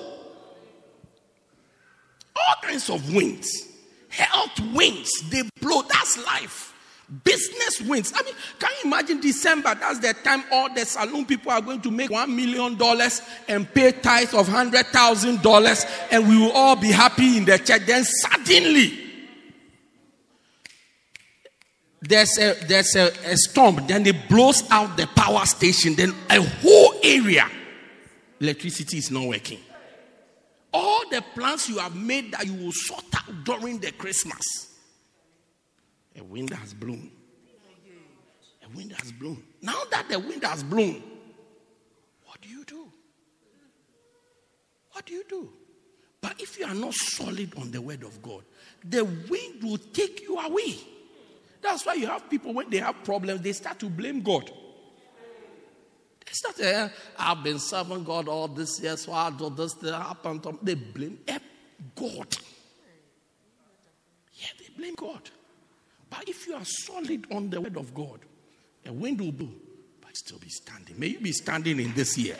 All kinds of winds. Health winds, they blow. That's life. Business wins. I mean, can you imagine December? That's the time all the saloon people are going to make one million dollars and pay tithes of hundred thousand dollars, and we will all be happy in the church. Then suddenly, there's a there's a, a storm, then it blows out the power station, then a whole area, electricity is not working. All the plans you have made that you will sort out during the Christmas, a wind has blown. A wind has blown. Now that the wind has blown, what do you do? What do you do? But if you are not solid on the word of God, the wind will take you away. That's why you have people when they have problems, they start to blame God. They start eh, I've been serving God all this year, so I do this, that happened. They blame God. Yeah, they blame God. But if you are solid on the word of God, a wind will blow, but still be standing. May you be standing in this year.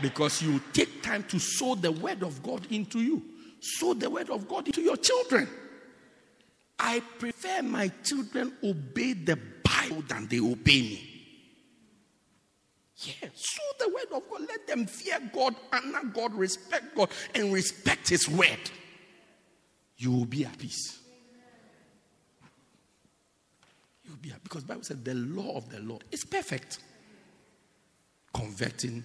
Because you take time to sow the word of God into you. Sow the word of God into your children. I prefer my children obey the Bible than they obey me. Yeah, sow the word of God, let them fear God, honor God, respect God, and respect His word. You will be at peace. You will be at because Bible said the law of the Lord is perfect, converting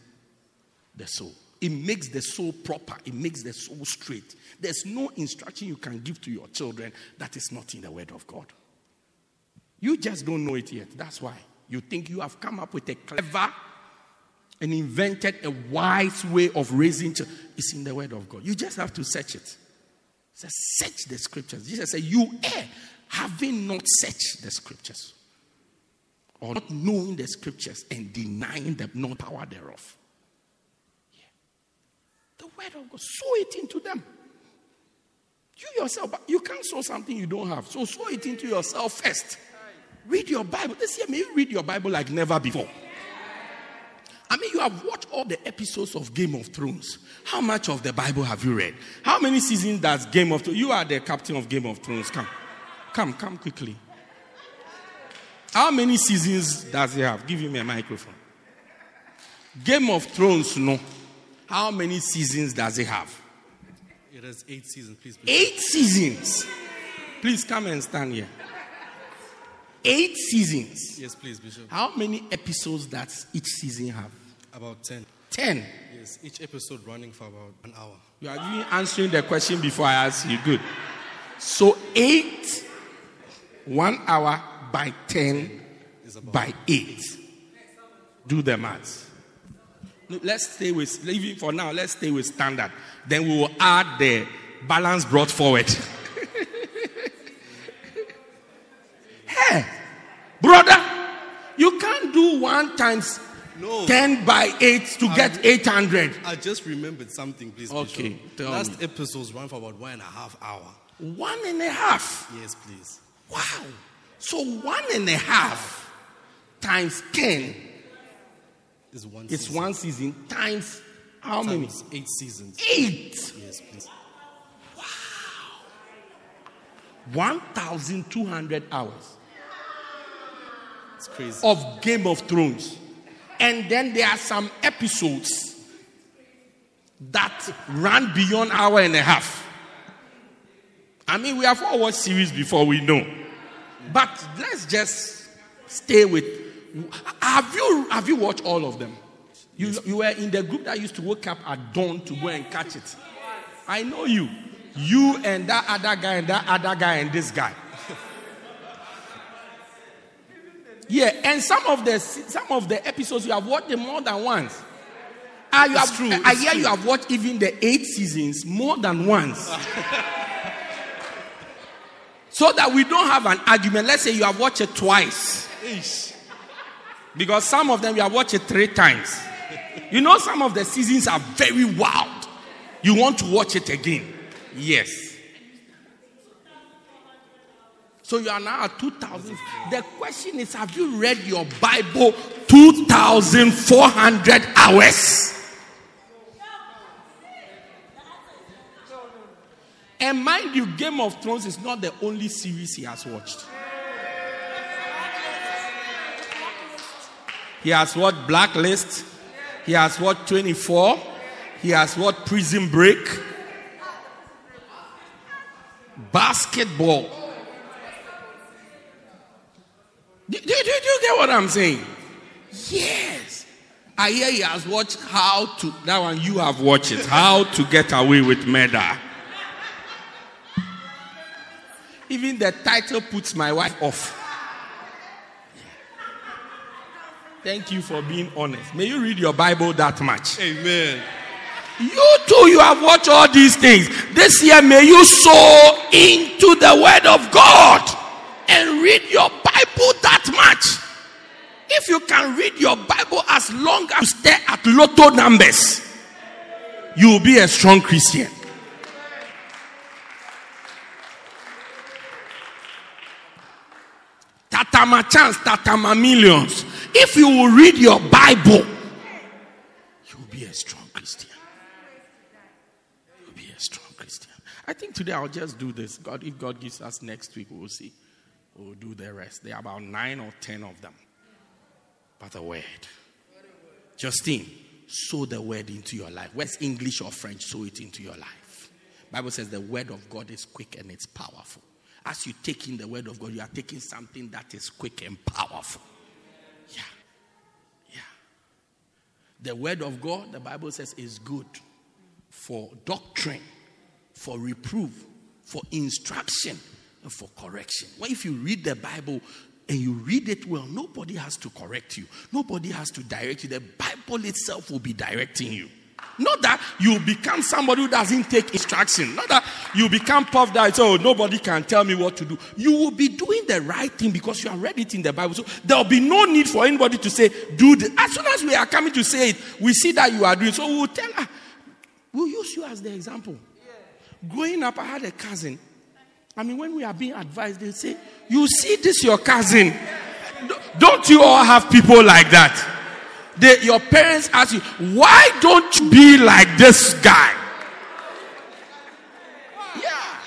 the soul. It makes the soul proper. It makes the soul straight. There's no instruction you can give to your children that is not in the Word of God. You just don't know it yet. That's why. You think you have come up with a clever and invented a wise way of raising children. It's in the Word of God. You just have to search it. It says, search the scriptures. Jesus said, You err, having not searched the scriptures, or not knowing the scriptures and denying the non power thereof. The word of God. Sow it into them. You yourself, but you can't sow something you don't have. So sow it into yourself first. Read your Bible. This year, maybe read your Bible like never before. I mean, you have watched all the episodes of Game of Thrones. How much of the Bible have you read? How many seasons does Game of Thrones? You are the captain of Game of Thrones. Come. Come, come quickly. How many seasons does it have? Give him a microphone. Game of Thrones, no. How many seasons does it have? It has eight seasons, please. please. Eight seasons. Please come and stand here. Eight seasons. Yes, please, Bishop. How many episodes does each season have? About ten. Ten. Yes, each episode running for about an hour. You are even answering the question before I ask you. Good. So eight, one hour by ten by eight. Do the maths. Let's stay with, even for now, let's stay with standard. Then we will add the balance brought forward. hey, brother, you can't do one times no. 10 by 8 to I, get 800. I just remembered something, please. Okay. Last me. episodes run for about one and a half hour. One and a half? Yes, please. Wow. So one and a half times 10 is one it's season. one season times how times many? Eight seasons. Eight. Yes, please. Wow. 1,200 hours. It's crazy. Of Game of Thrones. And then there are some episodes that run beyond hour and a half. I mean, we have all watched series before we know. But let's just stay with have you have you watched all of them? You, you were in the group that used to wake up at dawn to go and catch it. I know you. You and that other guy and that other guy and this guy. yeah, and some of the some of the episodes you have watched them more than once. Ah, you It's have, true, I hear true. you have watched even the eight seasons more than once. so that we don't have an argument. Let's say you have watched it twice. Because some of them you have watched it three times. You know, some of the seasons are very wild. You want to watch it again. Yes. So you are now at 2000. The question is Have you read your Bible 2,400 hours? And mind you, Game of Thrones is not the only series he has watched. He has watched Blacklist. He has watched 24. He has watched Prison Break. Basketball. Do, do, do, you get what I'm saying? Yes. I hear he has watched how to, that one you have watched it, how to get away with murder. Even the title puts my wife off. Thank you for being honest. May you read your Bible that much. Amen. You too, you have watched all these things. This year, may you sow into the Word of God and read your Bible that much. If you can read your Bible as long as you stare at lotto numbers, you will be a strong Christian. Tatama chance, tatama millions. If you will read your Bible, you will be a strong Christian. You will be a strong Christian. I think today I'll just do this. God, if God gives us next week, we'll see. We'll do the rest. There are about nine or ten of them. But a word. Justine, sow the word into your life. Where's English or French? Sow it into your life. Bible says the word of God is quick and it's powerful. As you take in the word of God, you are taking something that is quick and powerful. Yeah. Yeah. The word of God, the Bible says, is good for doctrine, for reproof, for instruction, and for correction. Well, if you read the Bible and you read it well, nobody has to correct you, nobody has to direct you. The Bible itself will be directing you. Not that you become somebody who doesn't take instruction. Not that you become puffed out. So nobody can tell me what to do. You will be doing the right thing because you have read it in the Bible. So there will be no need for anybody to say, do this. As soon as we are coming to say it, we see that you are doing. So we will tell her, we'll use you as the example. Growing up, I had a cousin. I mean, when we are being advised, they say, You see, this your cousin. Don't you all have people like that? They, your parents ask you, Why don't you be like this guy? Yeah.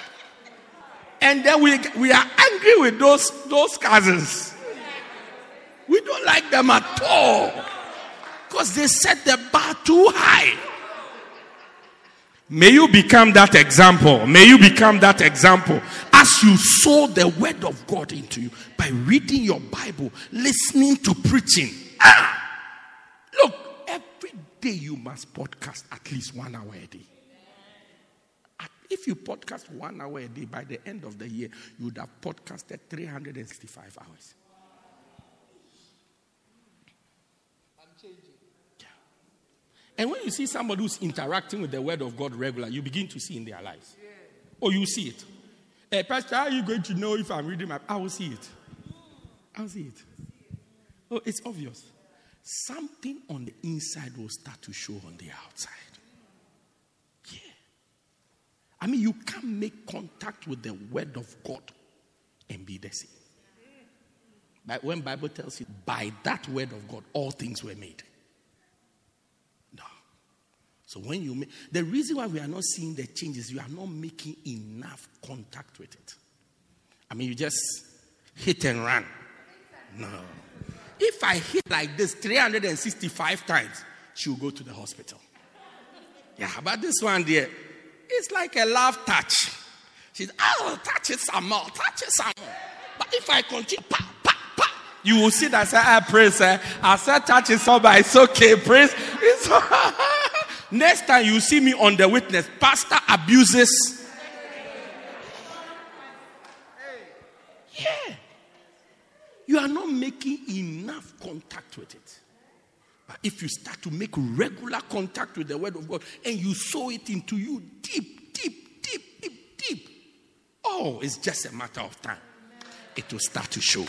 And then we, we are angry with those, those cousins. We don't like them at all. Because they set the bar too high. May you become that example. May you become that example as you sow the word of God into you by reading your Bible, listening to preaching. Ah! Look, every day you must podcast at least one hour a day. If you podcast one hour a day, by the end of the year, you would have podcasted 365 hours. i'm changing. And when you see somebody who's interacting with the word of God regularly, you begin to see in their lives. Oh, you see it. Hey, Pastor, how are you going to know if I'm reading my I will see it. I will see it. Oh, it's obvious. Something on the inside will start to show on the outside. Yeah. I mean, you can't make contact with the word of God and be the same. But when Bible tells you, by that word of God, all things were made. No. So when you make the reason why we are not seeing the changes, you are not making enough contact with it. I mean, you just hit and run. No. If I hit like this 365 times, she will go to the hospital. Yeah, but this one there, it's like a love touch. She's, oh, touch it some more, touch it some more. But if I continue, pa, pa, pa, you will see that I say, ah, praise, eh? I said touch it some, but it's okay, praise. It's Next time you see me on the witness, pastor abuses. Yeah. You are not making enough contact with it. But if you start to make regular contact with the word of God and you sow it into you deep, deep, deep, deep, deep, oh, it's just a matter of time. It will start to show.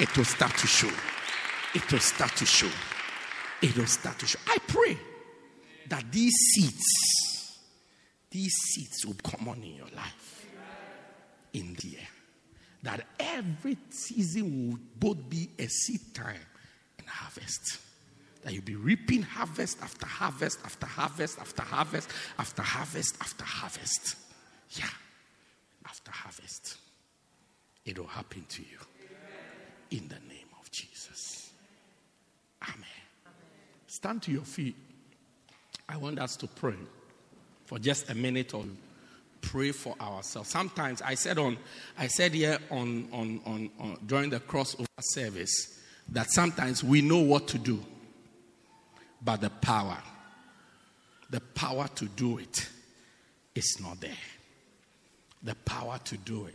It will start to show. It will start to show. It will start to show. I pray that these seeds, these seeds will come on in your life in the year. That every season will both be a seed time and harvest. That you'll be reaping harvest after harvest after harvest after harvest after harvest after harvest. Yeah. After harvest. It will happen to you. In the name of Jesus. Amen. Stand to your feet. I want us to pray for just a minute or pray for ourselves. Sometimes I said on I said here on, on, on, on during the crossover service that sometimes we know what to do, but the power, the power to do it is not there. The power to do it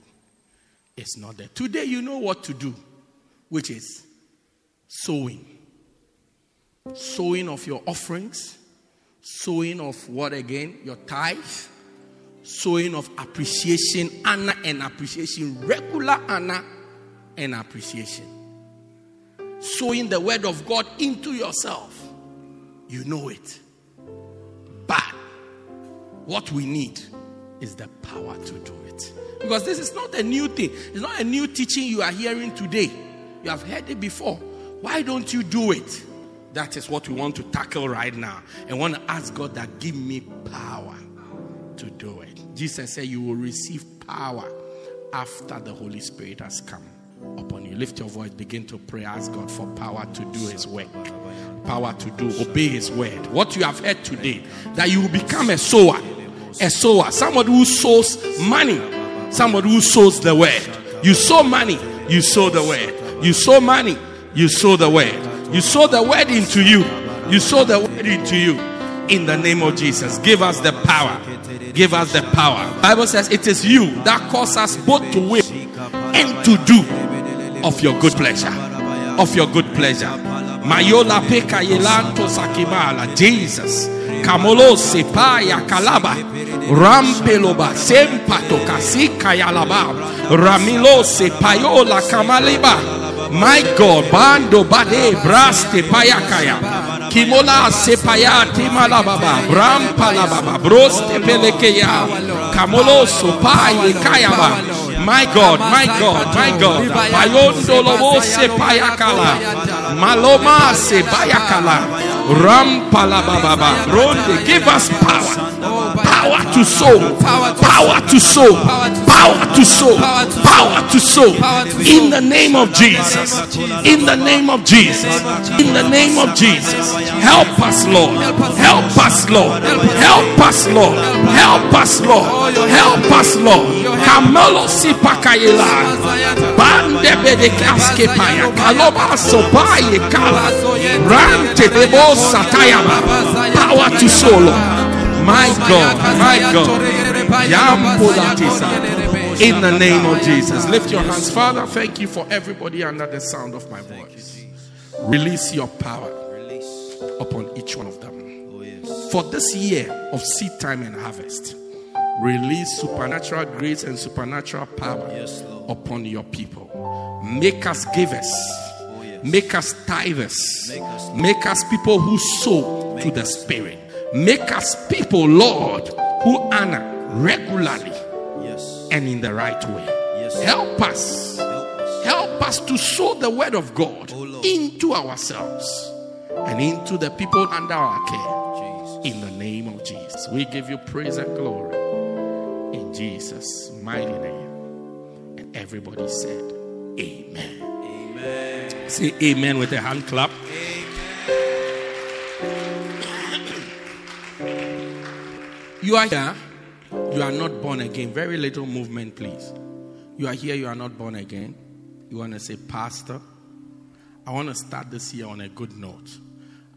is not there. Today you know what to do, which is sowing. Sowing of your offerings, sowing of what again? Your tithe, sowing of appreciation, honor and appreciation, regular honor and appreciation. Sowing the word of God into yourself. You know it. But what we need is the power to do it. Because this is not a new thing, it's not a new teaching you are hearing today. You have heard it before. Why don't you do it? That is what we want to tackle right now. And want to ask God that give me power. Jesus said, You will receive power after the Holy Spirit has come upon you. Lift your voice, begin to pray. Ask God for power to do His work, power to do, obey His word. What you have heard today, that you will become a sower, a sower, somebody who sows money, somebody who sows the word. You sow money, you sow the word. You sow money, you sow the word. You sow the word into you. You sow the word into you. In the name of Jesus, give us the power. Give us the power. Bible says it is you that cause us both to will and to do of your good pleasure. Of your good pleasure. Mayola peka yelanto sakimala. Jesus. Kamolo sepaya kalaba. Rampeloba sempato kasika yalaba. Ramilo sepayola kamaliba. My God, bando bade braste payakaya. Kimola sepaya timalababa. Brampalababa. Broste pelekeya. Kamolo sopaye kayaba. My God, my God, my God. Payondo lobo sepayakala. Maloma sepayakala. Rampalababa. Ronde, give us power power to sow, power to sow, power to sow, power to sow. In the name of Jesus, in the name of Jesus, in the name of Jesus. Help us, Lord. Help us, Lord. Help us, Lord. Help us, Lord. Help us, Lord. Kamelo sipakayela. Bande bede kaske paya. Kaloba sopaye kala. Rante debo satayaba. Power to sow, Lord. My God, my God. In the name of Jesus. Lift your hands. Father, thank you for everybody under the sound of my voice. Release your power upon each one of them. For this year of seed time and harvest, release supernatural grace and supernatural power upon your people. Make us givers. Make us tithers. Make us people who sow to the Spirit. Make us people, Lord, who honor regularly Yes. and in the right way. Yes. Help us. Help us to sow the word of God Oh, into ourselves and into the people under our care. Jesus. In the name of Jesus, we give you praise and glory. In Jesus' mighty name. And everybody said, Amen. Amen. Say amen with a hand clap. You are here, you are not born again. Very little movement, please. You are here, you are not born again. You want to say, Pastor, I want to start this year on a good note.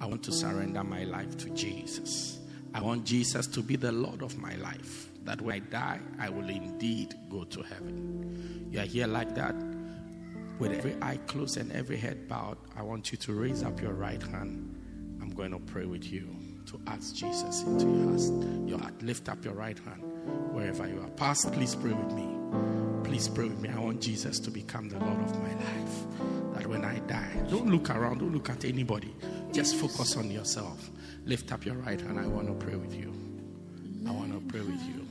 I want to surrender my life to Jesus. I want Jesus to be the Lord of my life. That when I die, I will indeed go to heaven. You are here like that, with every eye closed and every head bowed. I want you to raise up your right hand I'm going to pray with you to ask Jesus into your heart. Your heart. Lift up your right hand wherever you are. Pastor, please pray with me. Please pray with me. I want Jesus to become the Lord of my life. That when I die, don't look around, don't look at anybody. Just focus on yourself. Lift up your right hand. I want to pray with you. I want to pray with you.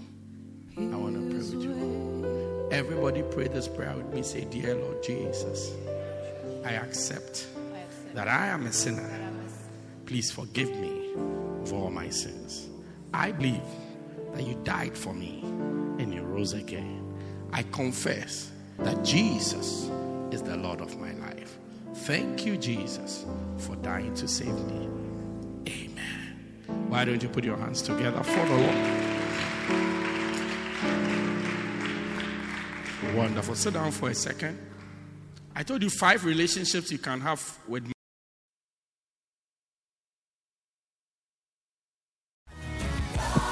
I want to pray with you. Everybody pray this prayer with me. Say, Dear Lord Jesus, I accept that I am a sinner. Please forgive me of all my sins. I believe that you died for me and you rose again. I confess that Jesus is the Lord of my life. Thank you, Jesus, for dying to save me. Amen. Why don't you put your hands together for the Lord? Wonderful. Sit down for a second. I told you five relationships you can have with